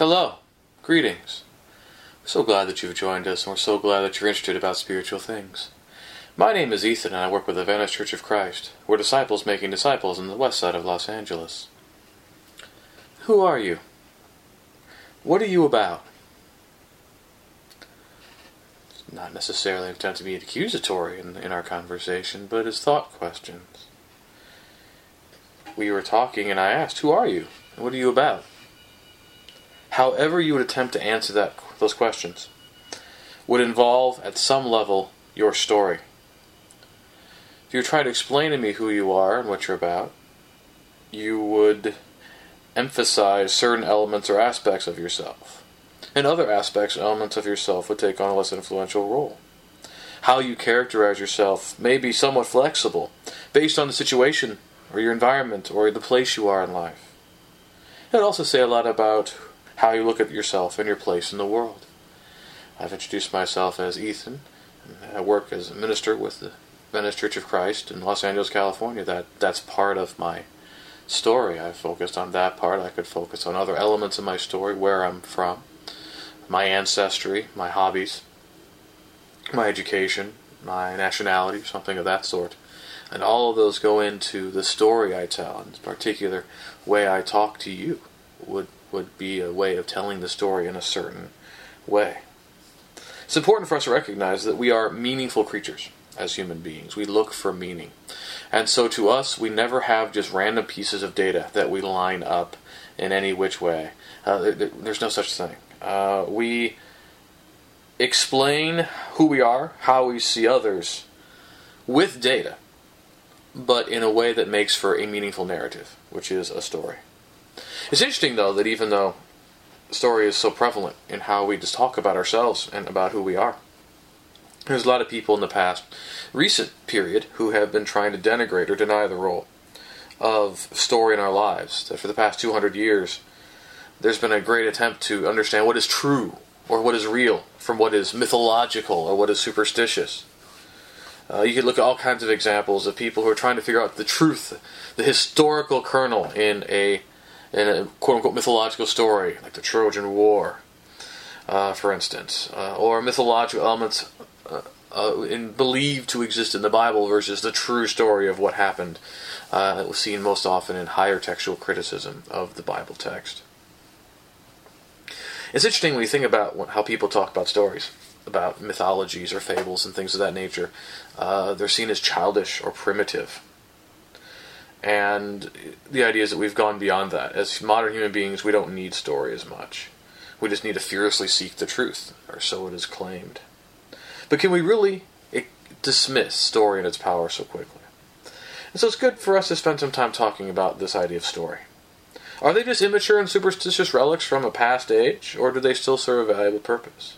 Hello, greetings. We're so glad that you've joined us, and we're so glad that you're interested about spiritual things. My name is Ethan, and I work with the Venice Church of Christ. We're disciples making disciples in the west side of Los Angeles. Who are you? What are you about? It's not necessarily intended to be accusatory in, in our conversation, but as thought questions. We were talking, and I asked, Who are you? What are you about? However you would attempt to answer that those questions would involve at some level your story. If you try to explain to me who you are and what you're about, you would emphasize certain elements or aspects of yourself. And other aspects or elements of yourself would take on a less influential role. How you characterize yourself may be somewhat flexible based on the situation or your environment or the place you are in life. It would also say a lot about how you look at yourself and your place in the world. I've introduced myself as Ethan. I work as a minister with the Venice Church of Christ in Los Angeles, California. That that's part of my story. I focused on that part. I could focus on other elements of my story, where I'm from, my ancestry, my hobbies, my education, my nationality, something of that sort. And all of those go into the story I tell, and the particular way I talk to you would would be a way of telling the story in a certain way. It's important for us to recognize that we are meaningful creatures as human beings. We look for meaning. And so to us, we never have just random pieces of data that we line up in any which way. Uh, there's no such thing. Uh, we explain who we are, how we see others, with data, but in a way that makes for a meaningful narrative, which is a story. It's interesting, though, that even though story is so prevalent in how we just talk about ourselves and about who we are, there's a lot of people in the past, recent period, who have been trying to denigrate or deny the role of story in our lives. That for the past 200 years, there's been a great attempt to understand what is true or what is real from what is mythological or what is superstitious. Uh, you could look at all kinds of examples of people who are trying to figure out the truth, the historical kernel in a in a quote unquote mythological story, like the Trojan War, uh, for instance, uh, or mythological elements uh, uh, in, believed to exist in the Bible versus the true story of what happened, uh, seen most often in higher textual criticism of the Bible text. It's interesting when you think about how people talk about stories, about mythologies or fables and things of that nature. Uh, they're seen as childish or primitive and the idea is that we've gone beyond that. As modern human beings, we don't need story as much. We just need to furiously seek the truth, or so it is claimed. But can we really eh, dismiss story and its power so quickly? And so it's good for us to spend some time talking about this idea of story. Are they just immature and superstitious relics from a past age, or do they still serve a valuable purpose?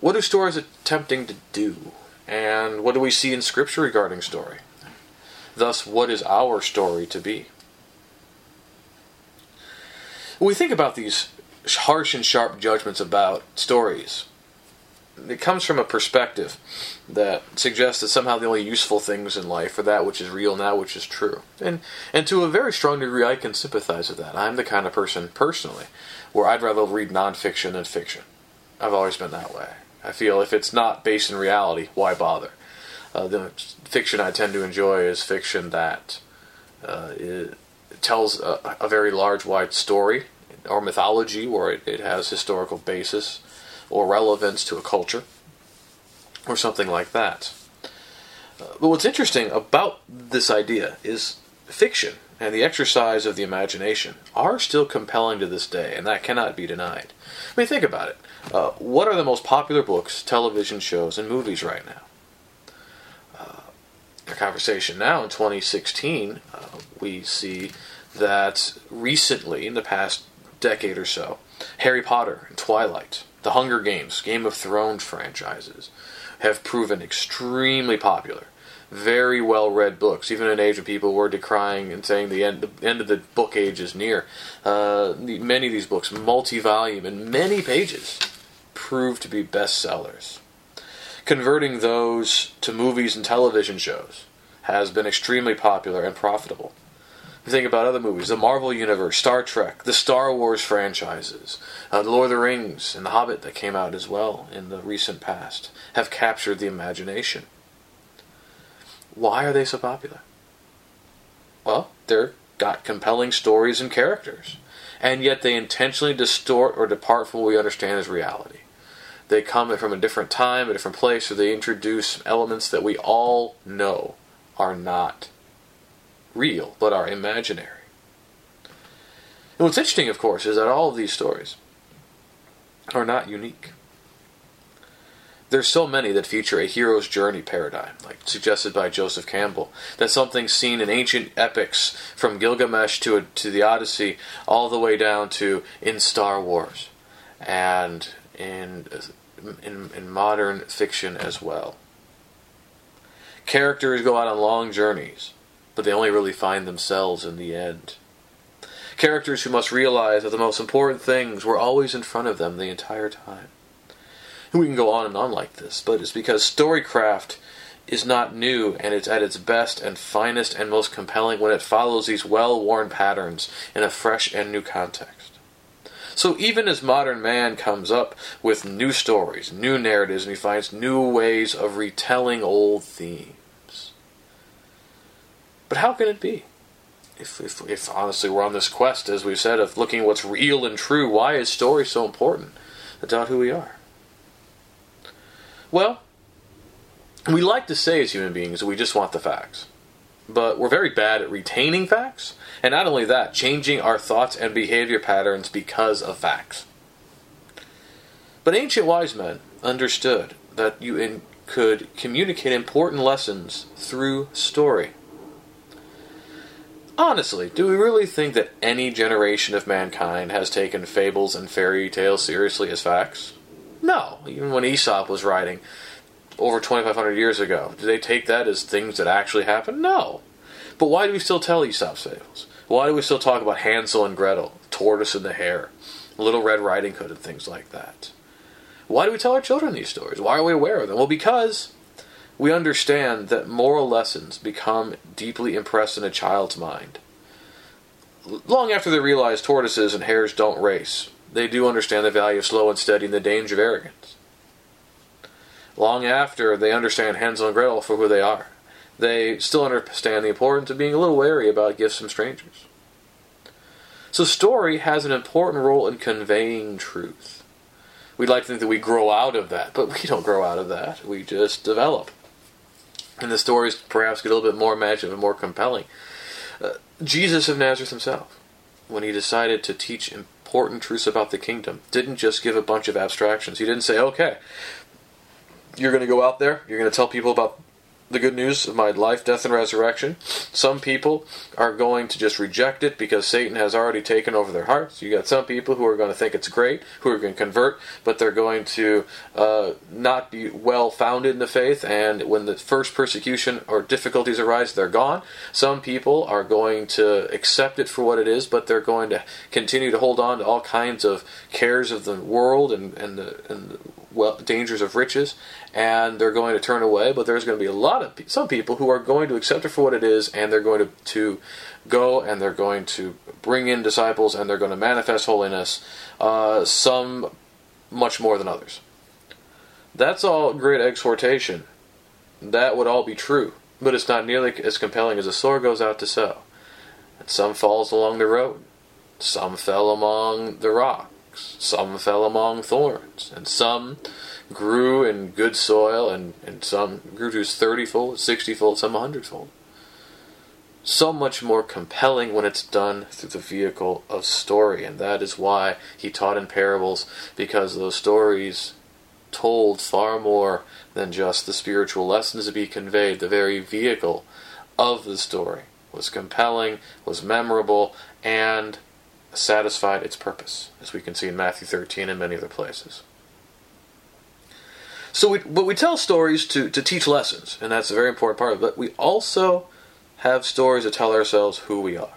What do stories attempting to do? And what do we see in Scripture regarding story? Thus, what is our story to be? When we think about these harsh and sharp judgments about stories, it comes from a perspective that suggests that somehow the only useful things in life are that which is real and that which is true. And and to a very strong degree I can sympathize with that. I'm the kind of person personally where I'd rather read nonfiction than fiction. I've always been that way. I feel if it's not based in reality, why bother? Uh, the fiction I tend to enjoy is fiction that uh, tells a, a, very large, wide story or mythology where it, it has historical basis or relevance to a culture or something like that. Uh, but what's interesting about this idea is fiction and the exercise of the imagination are still compelling to this day, and that cannot be denied. I mean, think about it. Uh, what are the most popular books, television shows, and movies right now? Our conversation now in 2016, uh, we see that recently, in the past decade or so, Harry Potter and Twilight, the Hunger Games, Game of Thrones franchises have proven extremely popular. Very well read books, even in an age when people were decrying and saying the end, the end of the book age is near. Uh, many of these books, multi volume and many pages, proved to be bestsellers converting those to movies and television shows has been extremely popular and profitable. Think about other movies, the Marvel Universe, Star Trek, the Star Wars franchises, uh, The Lord of the Rings, and The Hobbit that came out as well in the recent past have captured the imagination. Why are they so popular? Well, they're got compelling stories and characters, and yet they intentionally distort or depart from what we understand as reality. They come from a different time, a different place, or they introduce elements that we all know are not real, but are imaginary. And what's interesting, of course, is that all of these stories are not unique. There's so many that feature a hero's journey paradigm, like suggested by Joseph Campbell, that something seen in ancient epics from Gilgamesh to, a, to the Odyssey, all the way down to in Star Wars, and in, in, in modern fiction as well. Characters go out on long journeys, but they only really find themselves in the end. Characters who must realize that the most important things were always in front of them the entire time. And we can go on and on like this, but it's because storycraft is not new and it's at its best and finest and most compelling when it follows these well worn patterns in a fresh and new context. So even as modern man comes up with new stories, new narratives, and he finds new ways of retelling old themes. But how can it be? If, if, if honestly we're on this quest, as we've said, of looking at what's real and true, why is story so important about who we are? Well, we like to say as human beings we just want the facts. But we're very bad at retaining facts, and not only that, changing our thoughts and behavior patterns because of facts. But ancient wise men understood that you in, could communicate important lessons through story. Honestly, do we really think that any generation of mankind has taken fables and fairy tales seriously as facts? No, even when Aesop was writing over 2,500 years ago, Do they take that as things that actually happened? No. But why do we still tell Aesop's fables? Why do we still talk about Hansel and Gretel, Tortoise and the Hare, Little Red Riding Hood, and things like that? Why do we tell our children these stories? Why are we aware of them? Well, because we understand that moral lessons become deeply impressed in a child's mind. Long after they realize tortoises and hares don't race, they do understand the value of slow and steady and the danger of arrogance. Long after they understand Hansel and Gretel for who they are, they still understand the importance of being a little wary about gifts from strangers. So, story has an important role in conveying truth. We'd like to think that we grow out of that, but we don't grow out of that. We just develop. And the stories perhaps get a little bit more imaginative and more compelling. Uh, Jesus of Nazareth himself, when he decided to teach important truths about the kingdom. Didn't just give a bunch of abstractions. He didn't say, okay, you're going to go out there, you're going to tell people about the good news of my life, death, and resurrection. Some people are going to just reject it because Satan has already taken over their hearts. You got some people who are going to think it's great, who are going to convert, but they're going to uh, not be well founded in the faith. And when the first persecution or difficulties arise, they're gone. Some people are going to accept it for what it is, but they're going to continue to hold on to all kinds of cares of the world and, and the, and the well, dangers of riches, and they're going to turn away. But there's going to be a lot of some people who are going to accept it for what it is, and they're going to, to go and they're going to bring in disciples, and they're going to manifest holiness. Uh, some much more than others. That's all great exhortation. That would all be true, but it's not nearly as compelling as a sower goes out to sow. And some falls along the road. Some fell among the rock some fell among thorns, and some grew in good soil, and, and some grew to 30 fold, 60 fold, some 100 fold. So much more compelling when it's done through the vehicle of story, and that is why he taught in parables, because those stories told far more than just the spiritual lessons to be conveyed. The very vehicle of the story was compelling, was memorable, and satisfied its purpose, as we can see in Matthew 13 and many other places. So, we, but we tell stories to, to teach lessons, and that's a very important part of it. But we also have stories to tell ourselves who we are.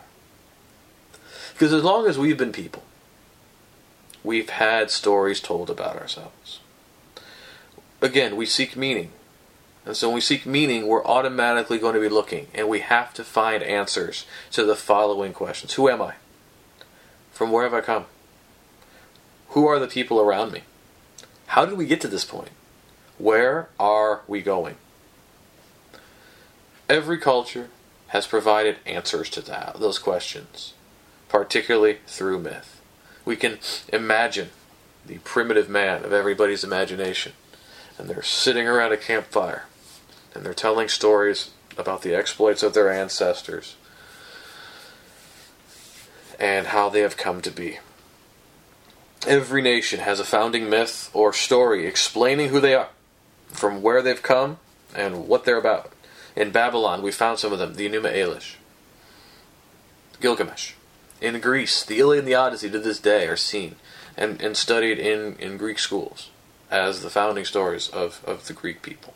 Because as long as we've been people, we've had stories told about ourselves. Again, we seek meaning. And so when we seek meaning, we're automatically going to be looking, and we have to find answers to the following questions Who am I? From where have I come? Who are the people around me? How did we get to this point? Where are we going? Every culture has provided answers to that, those questions, particularly through myth. We can imagine the primitive man of everybody's imagination, and they're sitting around a campfire, and they're telling stories about the exploits of their ancestors and how they have come to be. Every nation has a founding myth or story explaining who they are, from where they've come, and what they're about. In Babylon, we found some of them the Enuma Elish, Gilgamesh. In Greece, the Iliad and the Odyssey to this day are seen and, and studied in, in Greek schools as the founding stories of, of the Greek people.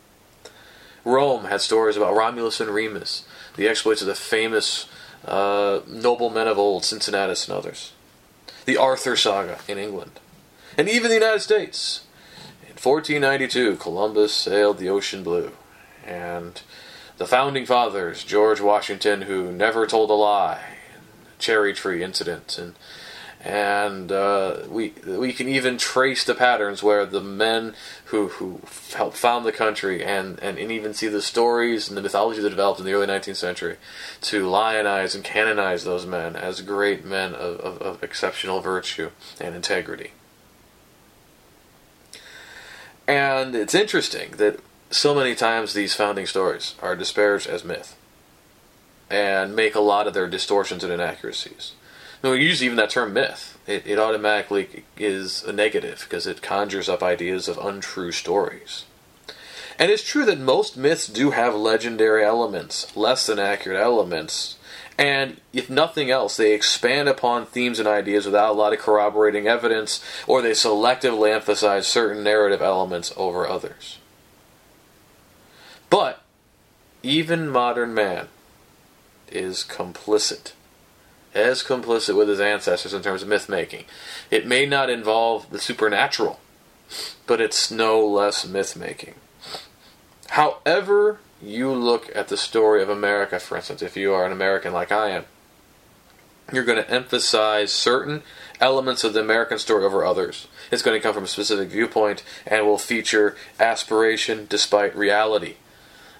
Rome had stories about Romulus and Remus, the exploits of the famous uh, noblemen of old, Cincinnatus and others. The Arthur saga in England. And even the United States. In 1492, Columbus sailed the ocean blue. And the founding fathers, George Washington, who never told a lie, cherry tree incident, and and uh, we we can even trace the patterns where the men who who helped found the country and, and, and even see the stories and the mythology that developed in the early 19th century to lionize and canonize those men as great men of, of, of exceptional virtue and integrity. And it's interesting that so many times these founding stories are disparaged as myth and make a lot of their distortions and inaccuracies. No, we use even that term myth. It, it automatically is a negative because it conjures up ideas of untrue stories. And it's true that most myths do have legendary elements, less than accurate elements, and if nothing else, they expand upon themes and ideas without a lot of corroborating evidence, or they selectively emphasize certain narrative elements over others. But even modern man is complicit as complicit with his ancestors in terms of myth making. It may not involve the supernatural, but it's no less myth making. However, you look at the story of America, for instance, if you are an American like I am, you're going to emphasize certain elements of the American story over others. It's going to come from a specific viewpoint and will feature aspiration despite reality.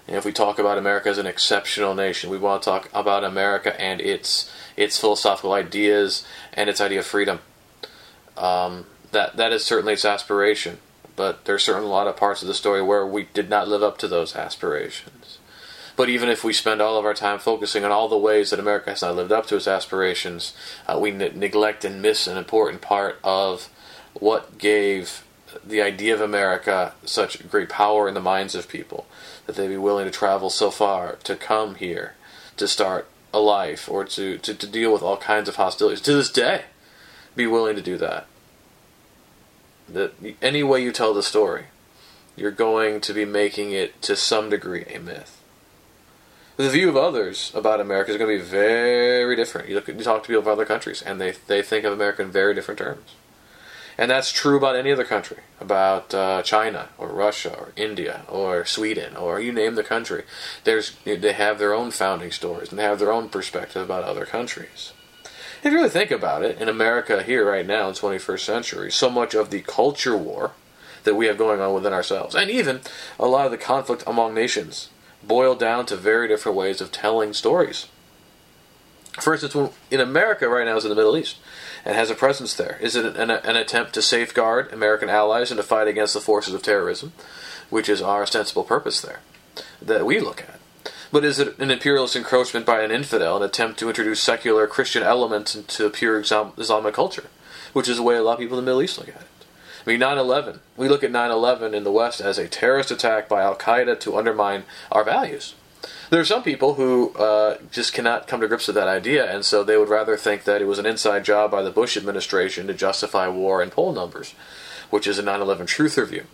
And if we talk about America as an exceptional nation, we want to talk about America and its its philosophical ideas and its idea of freedom. Um, that that is certainly its aspiration, but there's certainly a lot of parts of the story where we did not live up to those aspirations. But even if we spend all of our time focusing on all the ways that America has not lived up to its aspirations, uh, we ne- neglect and miss an important part of what gave the idea of America such great power in the minds of people that they'd be willing to travel so far to come here to start a life or to, to, to deal with all kinds of hostilities. To this day, be willing to do that. That any way you tell the story, you're going to be making it to some degree a myth. The view of others about America is going to be very different. You look, you talk to people from other countries, and they they think of America in very different terms. And that's true about any other country, about uh, China or Russia or India or Sweden or you name the country. There's they have their own founding stories and they have their own perspective about other countries. If you really think about it, in America here right now in the 21st century, so much of the culture war that we have going on within ourselves, and even a lot of the conflict among nations, boil down to very different ways of telling stories. For instance, in America right now is in the Middle East and has a presence there? Is it an, an, attempt to safeguard American allies and to fight against the forces of terrorism, which is our ostensible purpose there, that we look at? But is it an imperialist encroachment by an infidel, an attempt to introduce secular Christian elements into pure Islamic culture, which is the way a lot of people in the Middle East look at it? I mean, 9 11, we look at 9 11 in the West as a terrorist attack by Al Qaeda to undermine our values. There are some people who uh, just cannot come to grips with that idea, and so they would rather think that it was an inside job by the Bush administration to justify war and poll numbers, which is a 9 11 truther view.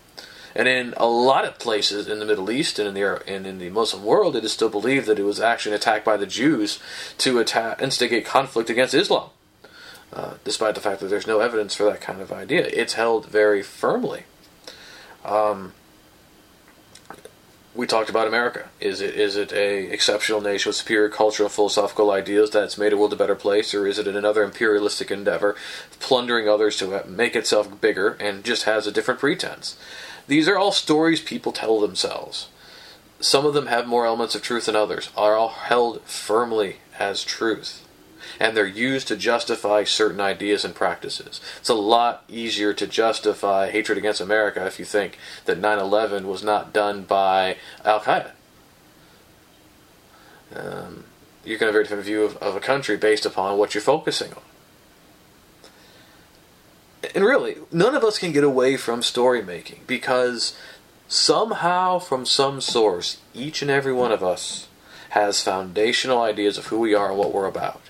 And in a lot of places in the Middle East and in the and in the Muslim world, it is still believed that it was actually an attack by the Jews to attack, instigate conflict against Islam, uh, despite the fact that there's no evidence for that kind of idea. It's held very firmly. Um, we talked about America. Is it is it a exceptional nation with superior cultural philosophical ideals that's made the world a better place, or is it another imperialistic endeavor, plundering others to make itself bigger and just has a different pretense? These are all stories people tell themselves. Some of them have more elements of truth than others, are all held firmly as truth and they're used to justify certain ideas and practices. It's a lot easier to justify hatred against America if you think that 9 11 was not done by Al Qaeda. Um, going to have a very different view of, of a country based upon what you're focusing on. And really, none of us can get away from story making because somehow, from some source, each and every one of us has foundational ideas of who we are and what we're about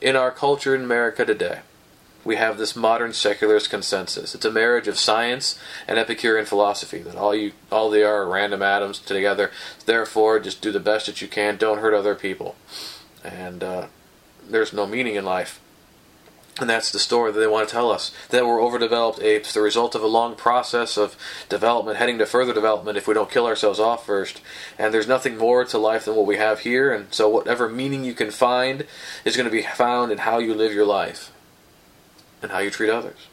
in our culture in America today, we have this modern secularist consensus. It's a marriage of science and Epicurean philosophy that all you all they are, are random atoms together. Therefore, just do the best that you can. Don't hurt other people, and uh, there's no meaning in life. And that's the story that they want to tell us. That we're overdeveloped apes, the result of a long process of development, heading to further development if we don't kill ourselves off first. And there's nothing more to life than what we have here. And so, whatever meaning you can find is going to be found in how you live your life and how you treat others.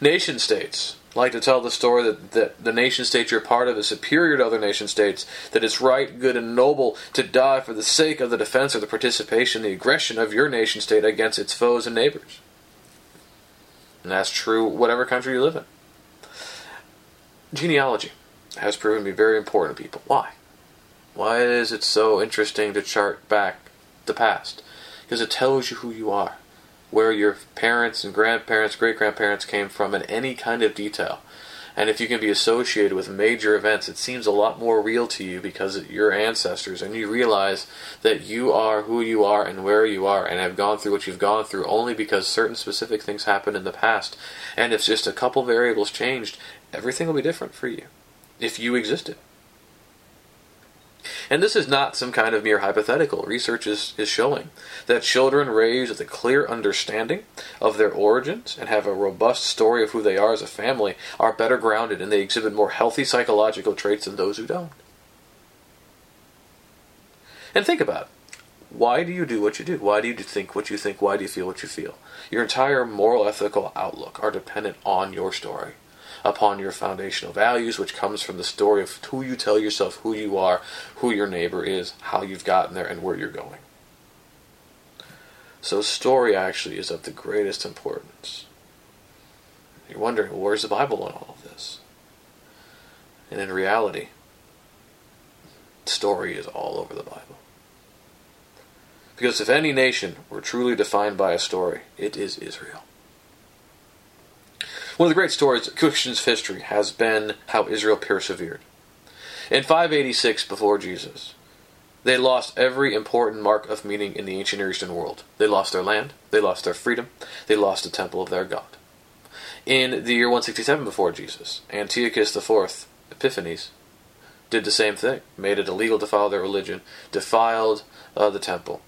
Nation states like to tell the story that, that the nation state you're part of is superior to other nation states, that it's right, good, and noble to die for the sake of the defense or the participation, the aggression of your nation state against its foes and neighbors. And that's true whatever country you live in. Genealogy has proven to be very important to people. Why? Why is it so interesting to chart back the past? Because it tells you who you are where your parents and grandparents, great grandparents came from in any kind of detail. And if you can be associated with major events, it seems a lot more real to you because your ancestors, and you realize that you are who you are and where you are, and have gone through what you've gone through only because certain specific things happened in the past. And if just a couple variables changed, everything will be different for you if you existed. And this is not some kind of mere hypothetical. Research is, is showing that children raised with a clear understanding of their origins and have a robust story of who they are as a family are better grounded and they exhibit more healthy psychological traits than those who don't. And think about it. Why do you do what you do? Why do you think what you think? Why do you feel what you feel? Your entire moral ethical outlook are dependent on your story upon your foundational values, which comes from the story of who you tell yourself who you are, who your neighbor is, how you've gotten there, and where you're going. So, story actually is of the greatest importance. You're wondering, well, where's the Bible in all of this? And in reality, story is all over the Bible. Because if any nation were truly defined by a story, it is Israel. One of the great stories of Christian's history has been how Israel persevered. In 586 before Jesus, they lost every important mark of meaning in the ancient Near Eastern world. They lost their land, they lost their freedom, they lost the temple of their God. In the year 167 before Jesus, Antiochus IV Epiphanes did the same thing, made it illegal to follow their religion, defiled uh, the temple,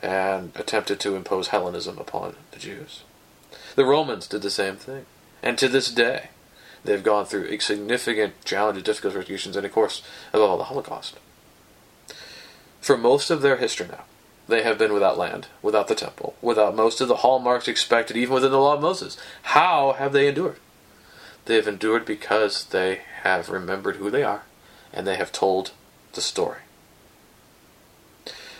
and attempted to impose Hellenism upon the Jews. The Romans did the same thing. And to this day, they've gone through significant challenges, difficult persecutions, and of course, above all, the Holocaust. For most of their history now, they have been without land, without the temple, without most of the hallmarks expected even within the law of Moses. How have they endured? They have endured because they have remembered who they are and they have told the story.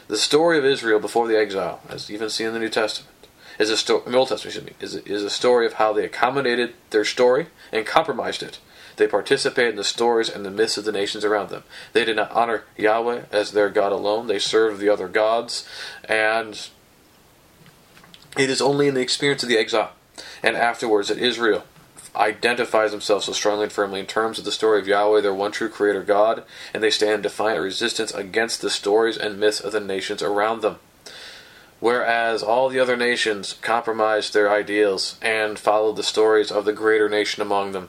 The story of Israel before the exile, as even seen in the New Testament, is a story. Old Testament, excuse me, is is a story of how they accommodated their story and compromised it. They participated in the stories and the myths of the nations around them. They did not honor Yahweh as their God alone. They served the other gods, and it is only in the experience of the exile and afterwards that Israel identifies themselves so strongly and firmly in terms of the story of Yahweh, their one true creator God, and they stand defiant resistance against the stories and myths of the nations around them whereas all the other nations compromised their ideals and followed the stories of the greater nation among them,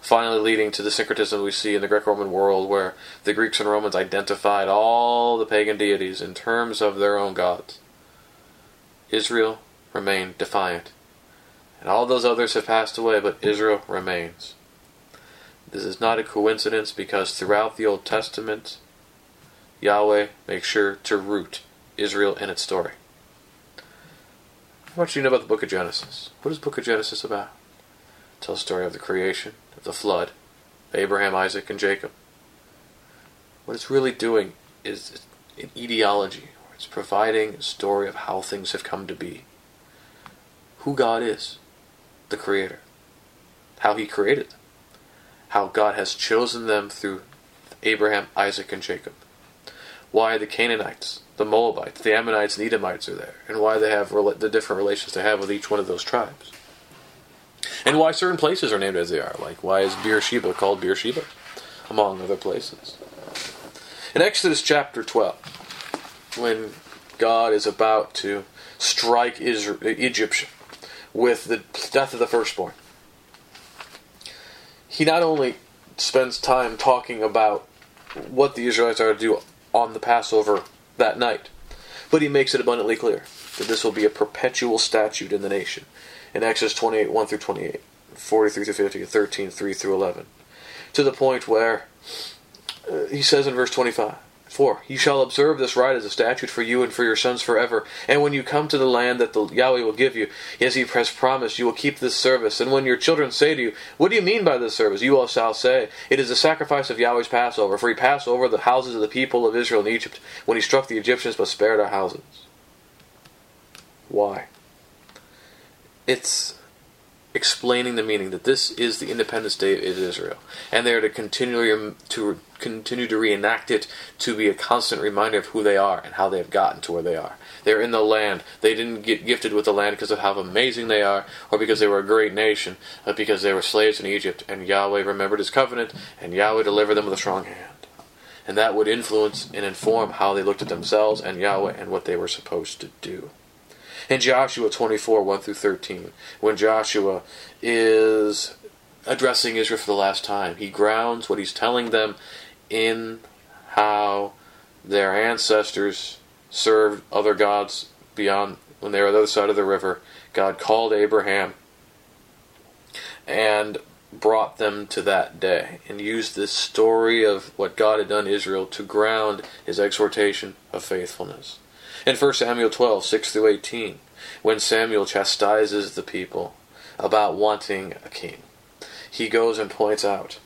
finally leading to the syncretism we see in the Greco Roman world, where the Greeks and Romans identified all the pagan deities in terms of their own gods. Israel remained defiant. And all those others have passed away, but Israel remains. This is not a coincidence because throughout the Old Testament, Yahweh makes sure to root Israel in its story. What do you know about the book of Genesis? What is the book of Genesis about? It tells the story of the creation, of the flood, Abraham, Isaac, and Jacob. What it's really doing is an etiology. It's providing a story of how things have come to be. Who God is, the Creator. How He created them. How God has chosen them through Abraham, Isaac, and Jacob. Why the Canaanites, the Moabites, the Ammonites, and Edomites are there, and why they have the different relations they have with each one of those tribes. And why certain places are named as they are, like why is Beersheba called Beersheba, among other places. In Exodus chapter 12, when God is about to strike Israel, Egypt with the death of the firstborn, he not only spends time talking about what the Israelites are to do on the Passover that night, but he makes it abundantly clear that this will be a perpetual statute in the nation. In Exodus 28 1 through 28, 43 through 50, 13 3 through 11, to the point where uh, he says in verse 25, 4. You shall observe this rite as a statute for you and for your sons forever. And when you come to the land that the Yahweh will give you, as he has promised, you will keep this service. And when your children say to you, What do you mean by this service? You all shall say, It is the sacrifice of Yahweh's Passover. For he passed over the houses of the people of Israel in Egypt, when he struck the Egyptians but spared our houses. Why? It's explaining the meaning that this is the Independence Day of Israel, and they are to continually to continue to reenact it to be a constant reminder of who they are and how they have gotten to where they are. They're in the land. They didn't get gifted with the land because of how amazing they are, or because they were a great nation, but because they were slaves in Egypt, and Yahweh remembered His covenant, and Yahweh delivered them with a strong hand. And that would influence and inform how they looked at themselves and Yahweh and what they were supposed to do in Joshua 24 1 through 13, when Joshua is addressing Israel for the last time, he grounds what he's telling them in how their ancestors served other gods beyond when they were on the other side of the river. God called Abraham and brought them to that day and used this story of what God had done Israel to ground his exhortation of faithfulness. In 1 Samuel 12, 6 through 18, when Samuel chastises the people about wanting a king, he goes and points out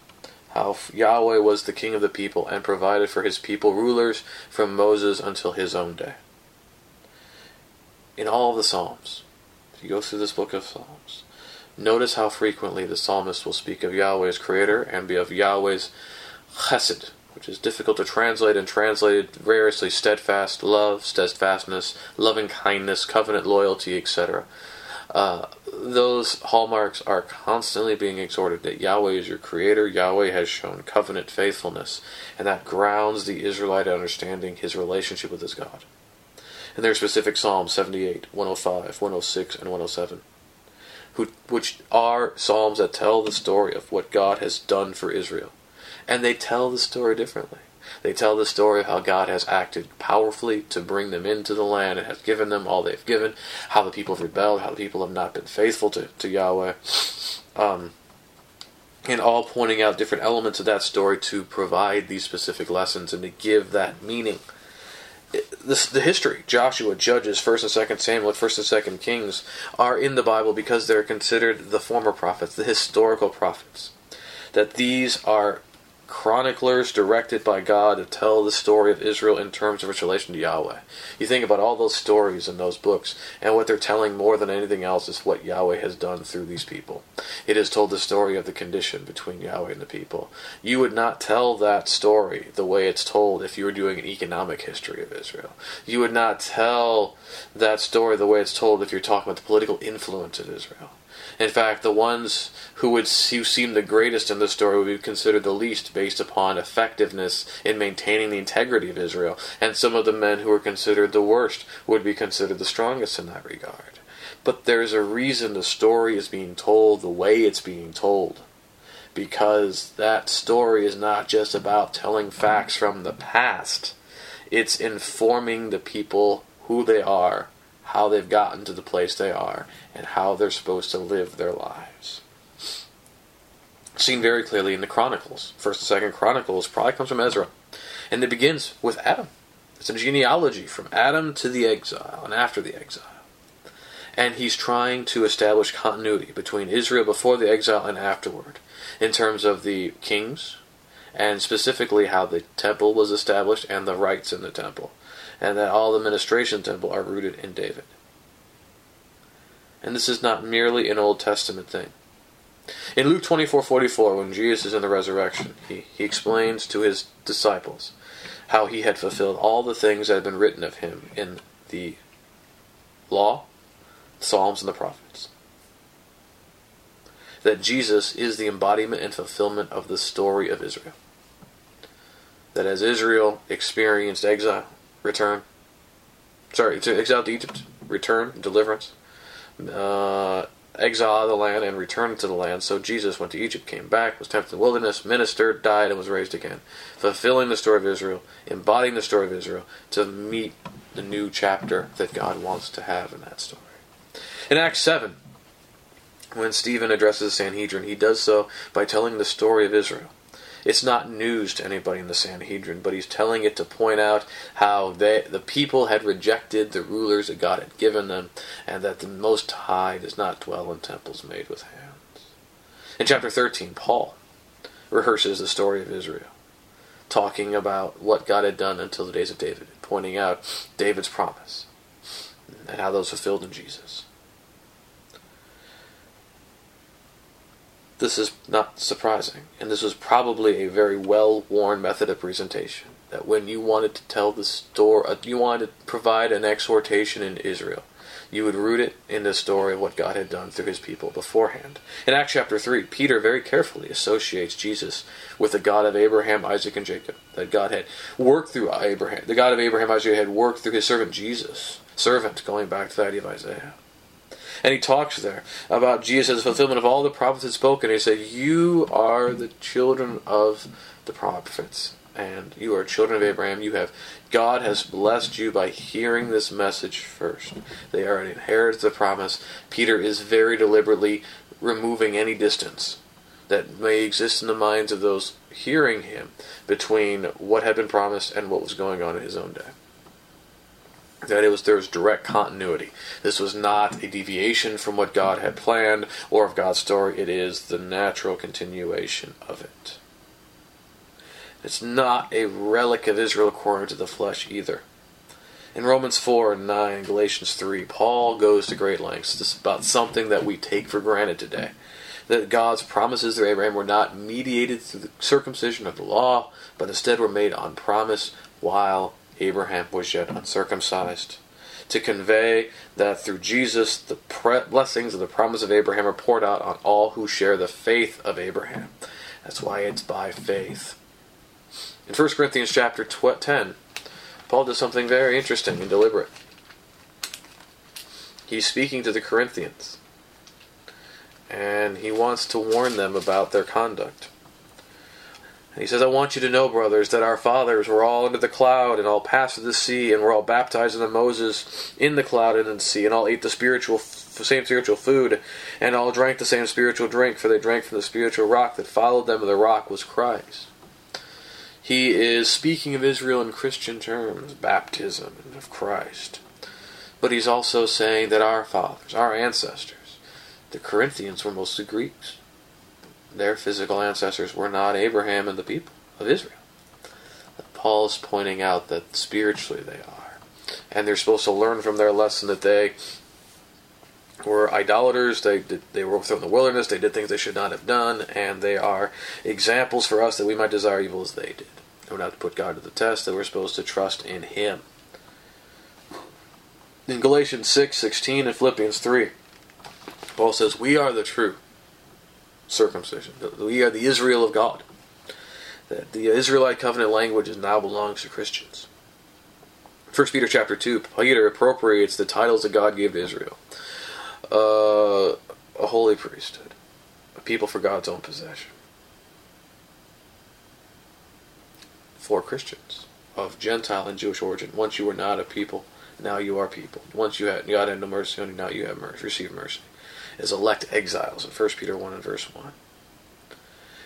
how Yahweh was the king of the people and provided for his people rulers from Moses until his own day. In all the Psalms, if you go through this book of Psalms, notice how frequently the psalmist will speak of Yahweh as creator and be of Yahweh's chesed, which is difficult to translate and translated variously steadfast love, steadfastness, loving kindness, covenant loyalty, etc. Uh, those hallmarks are constantly being exhorted that Yahweh is your creator, Yahweh has shown covenant faithfulness, and that grounds the Israelite understanding his relationship with his God. And there are specific Psalms 78, 105, 106, and 107, who, which are Psalms that tell the story of what God has done for Israel and they tell the story differently. They tell the story of how God has acted powerfully to bring them into the land and has given them all they've given, how the people have rebelled, how the people have not been faithful to, to Yahweh. Um, and all pointing out different elements of that story to provide these specific lessons and to give that meaning. This, the history, Joshua, Judges, First and Second Samuel, First and Second Kings, are in the Bible because they're considered the former prophets, the historical prophets. That these are chroniclers directed by God to tell the story of Israel in terms of its relation to Yahweh. You think about all those stories in those books, and what they're telling more than anything else is what Yahweh has done through these people. It has told the story of the condition between Yahweh and the people. You would not tell that story the way it's told if you were doing an economic history of Israel. You would not tell that story the way it's told if you're talking about the political influence of Israel. In fact, the ones who would who seem the greatest in the story would be considered the least based upon effectiveness in maintaining the integrity of Israel, and some of the men who were considered the worst would be considered the strongest in that regard. But there's a reason the story is being told the way it's being told. Because that story is not just about telling facts from the past, it's informing the people who they are how they've gotten to the place they are, and how they're supposed to live their lives. Seen very clearly in the Chronicles. First and Second Chronicles probably comes from Ezra. And it begins with Adam. It's a genealogy from Adam to the exile and after the exile. And he's trying to establish continuity between Israel before the exile and afterward in terms of the kings and specifically how the temple was established and the rites in the temple. And that all the ministration temple are rooted in David. And this is not merely an Old Testament thing. In Luke 24:44, when Jesus is in the resurrection, he, he explains to his disciples how he had fulfilled all the things that had been written of him in the law, Psalms, and the prophets. That Jesus is the embodiment and fulfillment of the story of Israel. That as Israel experienced exile, return, sorry, to exile to Egypt, return, deliverance, uh, exile the land and return to the land. So Jesus went to Egypt, came back, was tempted in the wilderness, ministered, died, and was raised again, fulfilling the story of Israel, embodying the story of Israel to meet the new chapter that God wants to have in that story. In Acts 7, when Stephen addresses the Sanhedrin, he does so by telling the story of Israel. It's not news to anybody in the Sanhedrin, but he's telling it to point out how they, the people had rejected the rulers that God had given them, and that the Most High does not dwell in temples made with hands. In chapter 13, Paul rehearses the story of Israel, talking about what God had done until the days of David, pointing out David's promise and how those fulfilled in Jesus. This is not surprising, and this was probably a very well-worn method of presentation. That when you wanted to tell the story, uh, you wanted to provide an exhortation in Israel, you would root it in the story of what God had done through his people beforehand. In Acts chapter 3, Peter very carefully associates Jesus with the God of Abraham, Isaac, and Jacob. That God had worked through Abraham. The God of Abraham, Isaac had worked through his servant Jesus. Servant, going back to the idea of Isaiah. And he talks there about Jesus as fulfillment of all the prophets had spoken. He said, You are the children of the prophets, and you are children of Abraham. You have God has blessed you by hearing this message first. They inheritance of the promise. Peter is very deliberately removing any distance that may exist in the minds of those hearing him between what had been promised and what was going on in his own day that it was there was direct continuity. This was not a deviation from what God had planned or of God's story. It is the natural continuation of it. It's not a relic of Israel according to the flesh either. In Romans 4 and 9, Galatians 3, Paul goes to great lengths This is about something that we take for granted today. That God's promises to Abraham were not mediated through the circumcision of the law, but instead were made on promise while Abraham was yet uncircumcised. To convey that through Jesus the blessings of the promise of Abraham are poured out on all who share the faith of Abraham. That's why it's by faith. In 1 Corinthians chapter 10, Paul does something very interesting and deliberate. He's speaking to the Corinthians, and he wants to warn them about their conduct. And he says, I want you to know, brothers, that our fathers were all under the cloud and all passed through the sea and were all baptized into Moses in the cloud and in the sea and all ate the spiritual same spiritual food and all drank the same spiritual drink for they drank from the spiritual rock that followed them and the rock was Christ. He is speaking of Israel in Christian terms, baptism and of Christ. But he's also saying that our fathers, our ancestors, the Corinthians were mostly Greeks their physical ancestors were not Abraham and the people of Israel. Paul's pointing out that spiritually they are. And they're supposed to learn from their lesson that they were idolaters, they did, they were thrown in the wilderness, they did things they should not have done, and they are examples for us that we might desire evil as they did. We're not to put God to the test, that we're supposed to trust in Him. In Galatians 6, 16 and Philippians 3, Paul says, We are the true circumcision. We are the Israel of God. That the Israelite covenant language now belongs to Christians. 1 Peter chapter 2, Peter appropriates the titles that God gave to Israel. Uh, a holy priesthood, a people for God's own possession. For Christians of Gentile and Jewish origin. Once you were not a people, now you are people. Once you had God had no mercy on you, now you have mercy, receive mercy as elect exiles in 1 Peter 1 and verse 1.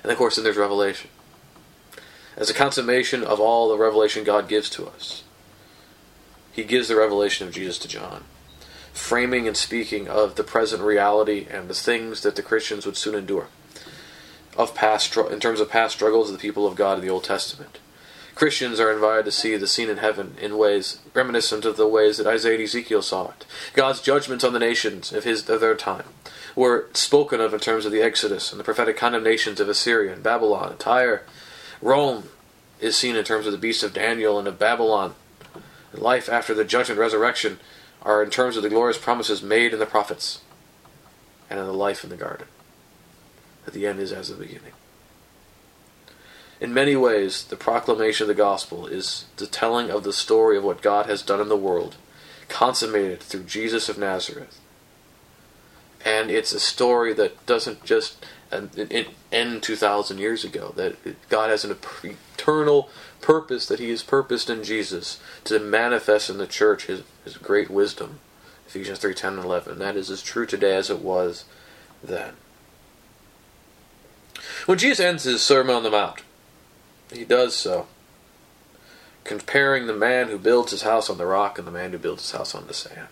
And of course, then there's revelation. As a consummation of all the revelation God gives to us, He gives the revelation of Jesus to John, framing and speaking of the present reality and the things that the Christians would soon endure, of past in terms of past struggles of the people of God in the Old Testament. Christians are invited to see the scene in heaven in ways reminiscent of the ways that Isaiah and Ezekiel saw it. God's judgments on the nations of his of their time were spoken of in terms of the Exodus and the prophetic condemnations of Assyria and Babylon and Tyre. Rome is seen in terms of the beast of Daniel and of Babylon. Life after the judgment resurrection are in terms of the glorious promises made in the prophets and in the life in the garden. That the end is as the beginning. In many ways, the proclamation of the gospel is the telling of the story of what God has done in the world, consummated through Jesus of Nazareth. And it's a story that doesn't just end 2,000 years ago, that God has an eternal purpose that He has purposed in Jesus to manifest in the church His, his great wisdom. Ephesians 3 10 and 11. That is as true today as it was then. When Jesus ends his Sermon on the Mount, he does so, comparing the man who builds his house on the rock and the man who builds his house on the sand.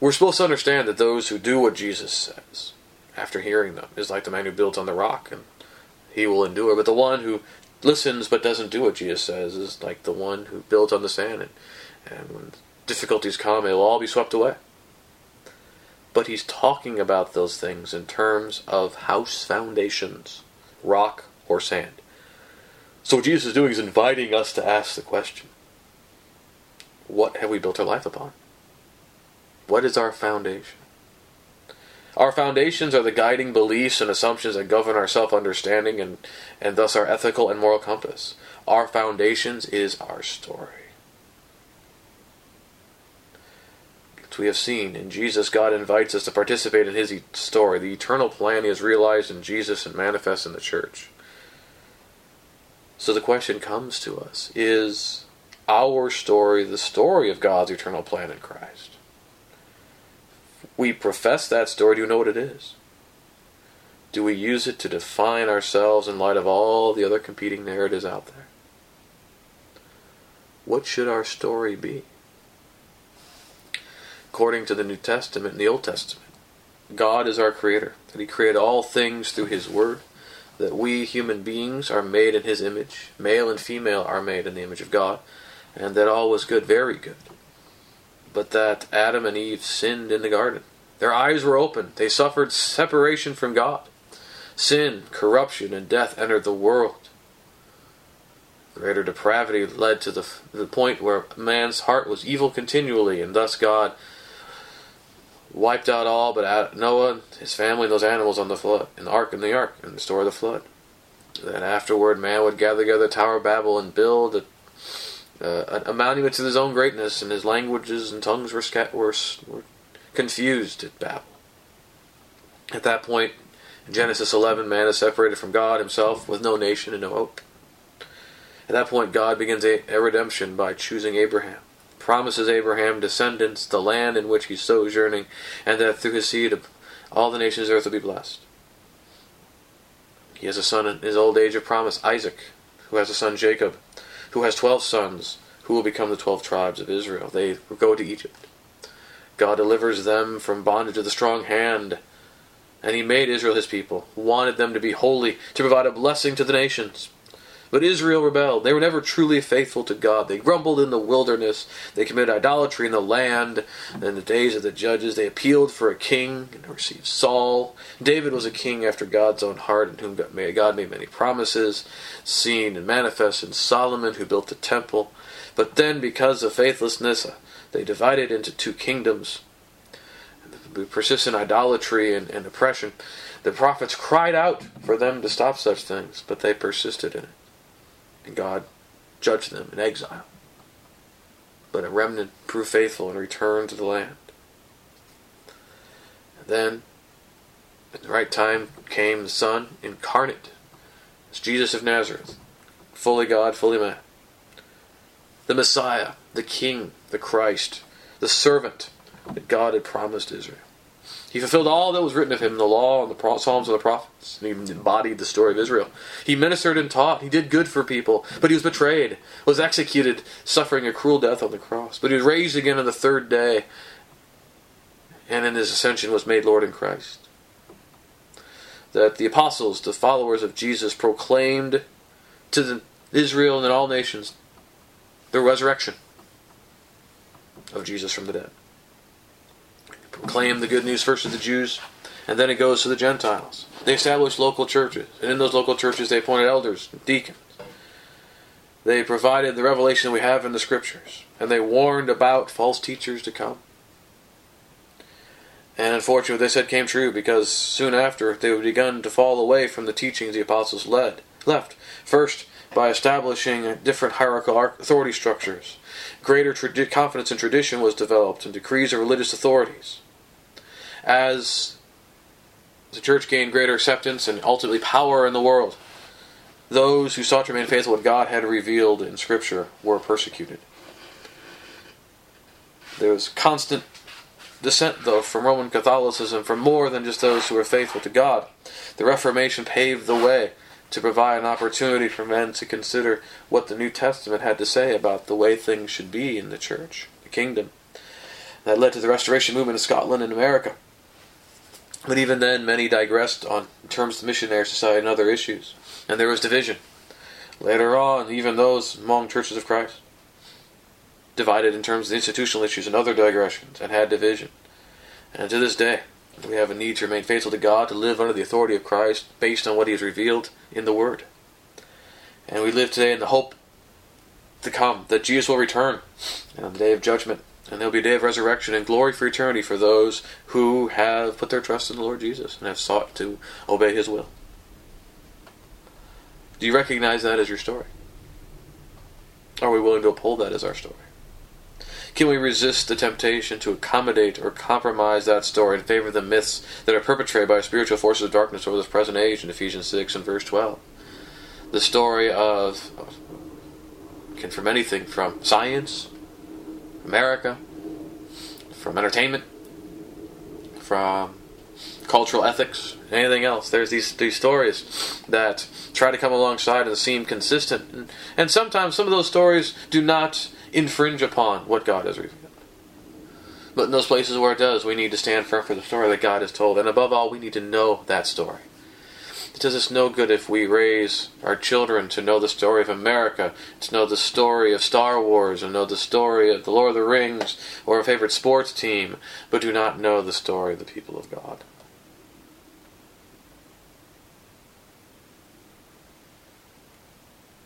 We're supposed to understand that those who do what Jesus says, after hearing them, is like the man who builds on the rock and he will endure. But the one who listens but doesn't do what Jesus says is like the one who builds on the sand, and, and when difficulties come, it will all be swept away. But he's talking about those things in terms of house foundations, rock or sand. So what Jesus is doing is inviting us to ask the question what have we built our life upon? What is our foundation? Our foundations are the guiding beliefs and assumptions that govern our self understanding and, and thus our ethical and moral compass. Our foundations is our story. As we have seen, in Jesus, God invites us to participate in His story. The eternal plan is realized in Jesus and manifests in the church. So the question comes to us is our story the story of God's eternal plan in Christ? We profess that story. Do you know what it is? Do we use it to define ourselves in light of all the other competing narratives out there? What should our story be? According to the New Testament and the Old Testament, God is our creator, that He created all things through His Word that we human beings are made in his image, male and female are made in the image of God, and that all was good, very good. But that Adam and Eve sinned in the garden. Their eyes were opened, they suffered separation from God. Sin, corruption, and death entered the world. Greater depravity led to the, the point where man's heart was evil continually, and thus God wiped out all but Noah, his family, and those animals on the flood, in the ark, in the ark, in the store of the flood. Then afterward, man would gather together the Tower of Babel and build a, a monument to his own greatness, and his languages and tongues were, were, were confused at Babel. At that point, in Genesis 11, man is separated from God himself with no nation and no hope. At that point, God begins a, a redemption by choosing Abraham promises Abraham descendants the land in which he's sojourning, and that through his seed all the nations of the earth will be blessed. He has a son in his old age of promise, Isaac, who has a son, Jacob, who has twelve sons, who will become the twelve tribes of Israel. They go to Egypt. God delivers them from bondage with a strong hand, and he made Israel his people, wanted them to be holy, to provide a blessing to the nations. But Israel rebelled. They were never truly faithful to God. They grumbled in the wilderness. They committed idolatry in the land. In the days of the judges, they appealed for a king and received Saul. David was a king after God's own heart, in whom God made many promises, seen and manifest in Solomon, who built the temple. But then, because of faithlessness, they divided into two kingdoms. Persistent idolatry and, and oppression. The prophets cried out for them to stop such things, but they persisted in it and God judged them in exile. But a remnant proved faithful and returned to the land. And then, at the right time, came the Son incarnate as Jesus of Nazareth, fully God, fully man. The Messiah, the King, the Christ, the servant that God had promised Israel. He fulfilled all that was written of him in the law and the Psalms and the prophets. And he embodied the story of Israel. He ministered and taught. He did good for people. But he was betrayed, was executed, suffering a cruel death on the cross. But he was raised again on the third day. And in his ascension was made Lord in Christ. That the apostles, the followers of Jesus, proclaimed to the Israel and all nations the resurrection of Jesus from the dead proclaim the good news first to the Jews, and then it goes to the Gentiles. They established local churches, and in those local churches they appointed elders, deacons. They provided the revelation we have in the scriptures, and they warned about false teachers to come. And unfortunately, what they said came true because soon after they had begun to fall away from the teachings the apostles led, left. First, by establishing different hierarchical authority structures. Greater confidence in tradition was developed and decrees of religious authorities. As the church gained greater acceptance and ultimately power in the world, those who sought to remain faithful to what God had revealed in Scripture were persecuted. There was constant dissent, though, from Roman Catholicism from more than just those who were faithful to God. The Reformation paved the way to provide an opportunity for men to consider what the New Testament had to say about the way things should be in the church, the kingdom. That led to the Restoration movement in Scotland and America. But even then, many digressed on terms of missionary society and other issues, and there was division. Later on, even those among churches of Christ divided in terms of institutional issues and other digressions and had division. And to this day, we have a need to remain faithful to God, to live under the authority of Christ based on what He has revealed in the Word. And we live today in the hope to come that Jesus will return and on the day of judgment. And there'll be a day of resurrection and glory for eternity for those who have put their trust in the Lord Jesus and have sought to obey His will. Do you recognize that as your story? Are we willing to uphold that as our story? Can we resist the temptation to accommodate or compromise that story in favor of the myths that are perpetrated by spiritual forces of darkness over this present age in Ephesians 6 and verse 12? The story of can from anything from science, America, from entertainment, from cultural ethics, anything else. There's these these stories that try to come alongside and seem consistent, and, and sometimes some of those stories do not infringe upon what God has revealed. But in those places where it does, we need to stand firm for the story that God has told. And above all, we need to know that story. It does us no good if we raise our children to know the story of America, to know the story of Star Wars, and know the story of the Lord of the Rings, or a favorite sports team, but do not know the story of the people of God.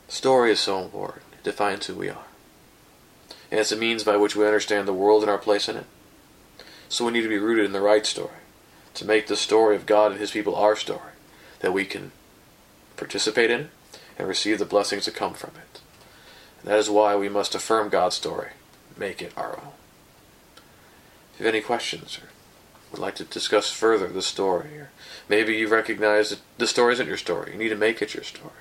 Story is so important. It defines who we are and it's a means by which we understand the world and our place in it. So we need to be rooted in the right story, to make the story of God and His people our story, that we can participate in and receive the blessings that come from it. And that is why we must affirm God's story, make it our own. If you have any questions or would like to discuss further the story, or maybe you recognize that the story isn't your story, you need to make it your story,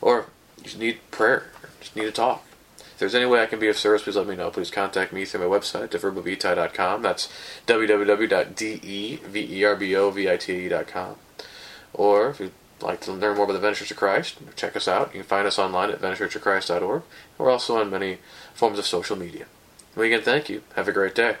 or you just need prayer, just need to talk if there's any way I can be of service, please let me know. Please contact me through my website, deverbovitae.com. That's www.deverbovitae.com. Or if you'd like to learn more about the Adventist Church of Christ, check us out. You can find us online at AdventistChurchofChrist.org. We're also on many forms of social media. We again thank you. Have a great day.